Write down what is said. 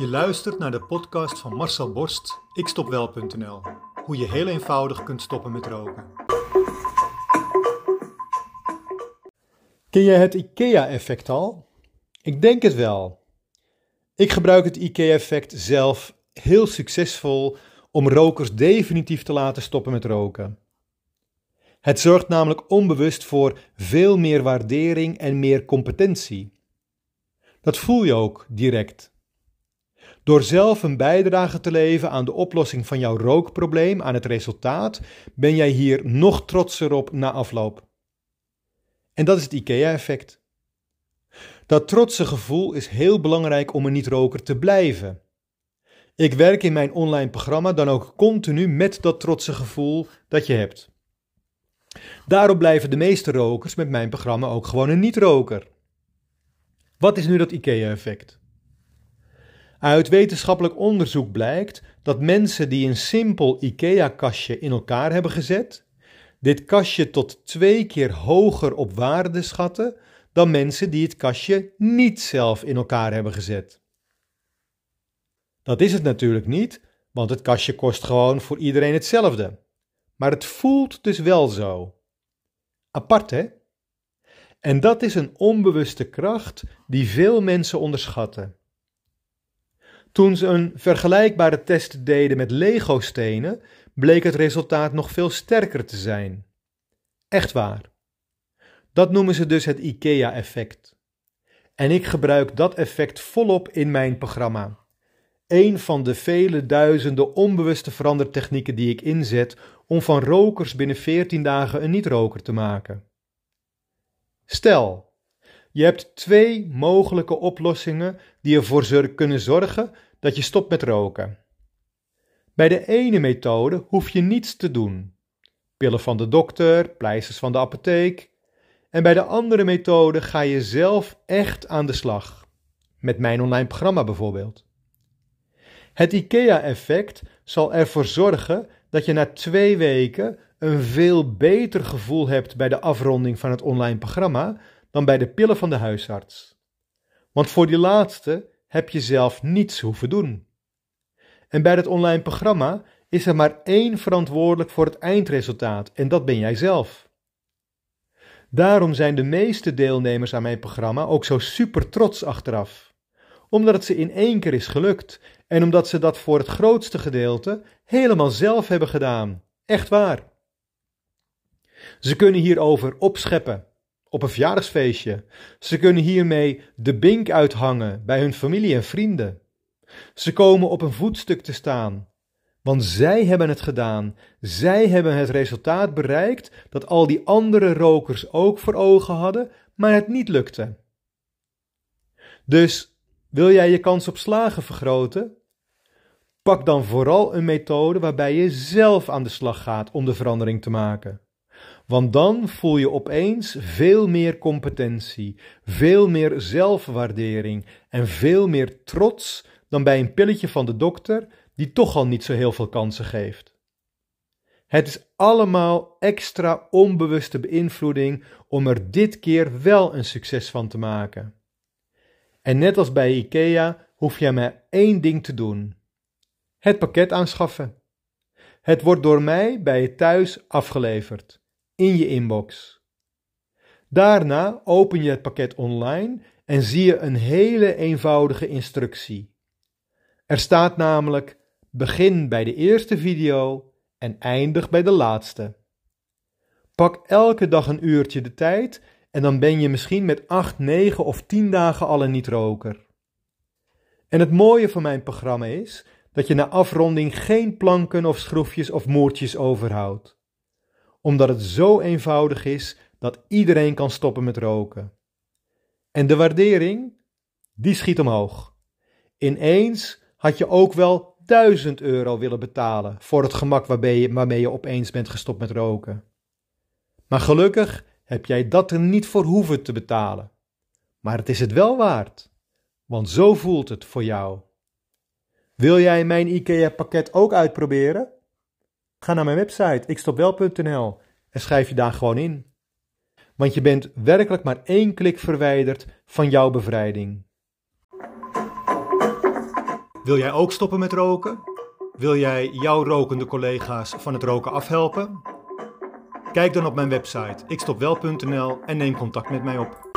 Je luistert naar de podcast van Marcel Borst, ikstopwel.nl. Hoe je heel eenvoudig kunt stoppen met roken. Ken jij het IKEA-effect al? Ik denk het wel. Ik gebruik het IKEA-effect zelf heel succesvol om rokers definitief te laten stoppen met roken. Het zorgt namelijk onbewust voor veel meer waardering en meer competentie. Dat voel je ook direct. Door zelf een bijdrage te leveren aan de oplossing van jouw rookprobleem, aan het resultaat, ben jij hier nog trotser op na afloop. En dat is het IKEA-effect. Dat trotse gevoel is heel belangrijk om een niet-roker te blijven. Ik werk in mijn online programma dan ook continu met dat trotse gevoel dat je hebt. Daarop blijven de meeste rokers met mijn programma ook gewoon een niet-roker. Wat is nu dat IKEA-effect? Uit wetenschappelijk onderzoek blijkt dat mensen die een simpel IKEA-kastje in elkaar hebben gezet, dit kastje tot twee keer hoger op waarde schatten dan mensen die het kastje niet zelf in elkaar hebben gezet. Dat is het natuurlijk niet, want het kastje kost gewoon voor iedereen hetzelfde. Maar het voelt dus wel zo. Apart hè? En dat is een onbewuste kracht die veel mensen onderschatten. Toen ze een vergelijkbare test deden met Lego-stenen, bleek het resultaat nog veel sterker te zijn. Echt waar. Dat noemen ze dus het IKEA-effect. En ik gebruik dat effect volop in mijn programma. Een van de vele duizenden onbewuste verandertechnieken die ik inzet om van rokers binnen 14 dagen een niet-roker te maken. Stel, je hebt twee mogelijke oplossingen die ervoor kunnen zorgen dat je stopt met roken. Bij de ene methode hoef je niets te doen. Pillen van de dokter, pleisters van de apotheek. En bij de andere methode ga je zelf echt aan de slag. Met mijn online programma bijvoorbeeld. Het IKEA-effect zal ervoor zorgen dat je na twee weken een veel beter gevoel hebt bij de afronding van het online programma dan bij de pillen van de huisarts. Want voor die laatste heb je zelf niets hoeven doen. En bij het online programma is er maar één verantwoordelijk voor het eindresultaat en dat ben jij zelf. Daarom zijn de meeste deelnemers aan mijn programma ook zo super trots achteraf, omdat het ze in één keer is gelukt en omdat ze dat voor het grootste gedeelte helemaal zelf hebben gedaan. Echt waar. Ze kunnen hierover opscheppen op een verjaardagsfeestje. Ze kunnen hiermee de bink uithangen bij hun familie en vrienden. Ze komen op een voetstuk te staan, want zij hebben het gedaan. Zij hebben het resultaat bereikt dat al die andere rokers ook voor ogen hadden, maar het niet lukte. Dus wil jij je kans op slagen vergroten? Pak dan vooral een methode waarbij je zelf aan de slag gaat om de verandering te maken. Want dan voel je opeens veel meer competentie, veel meer zelfwaardering en veel meer trots dan bij een pilletje van de dokter die toch al niet zo heel veel kansen geeft. Het is allemaal extra onbewuste beïnvloeding om er dit keer wel een succes van te maken. En net als bij IKEA hoef je maar één ding te doen: het pakket aanschaffen. Het wordt door mij bij je thuis afgeleverd in je inbox. Daarna open je het pakket online en zie je een hele eenvoudige instructie. Er staat namelijk: begin bij de eerste video en eindig bij de laatste. Pak elke dag een uurtje de tijd en dan ben je misschien met 8, 9 of 10 dagen al een niet-roker. En het mooie van mijn programma is dat je na afronding geen planken of schroefjes of moertjes overhoudt omdat het zo eenvoudig is dat iedereen kan stoppen met roken. En de waardering, die schiet omhoog. Ineens had je ook wel 1000 euro willen betalen voor het gemak waarmee je, waarmee je opeens bent gestopt met roken. Maar gelukkig heb jij dat er niet voor hoeven te betalen. Maar het is het wel waard, want zo voelt het voor jou. Wil jij mijn IKEA-pakket ook uitproberen? Ga naar mijn website ikstopwel.nl en schrijf je daar gewoon in. Want je bent werkelijk maar één klik verwijderd van jouw bevrijding. Wil jij ook stoppen met roken? Wil jij jouw rokende collega's van het roken afhelpen? Kijk dan op mijn website ikstopwel.nl en neem contact met mij op.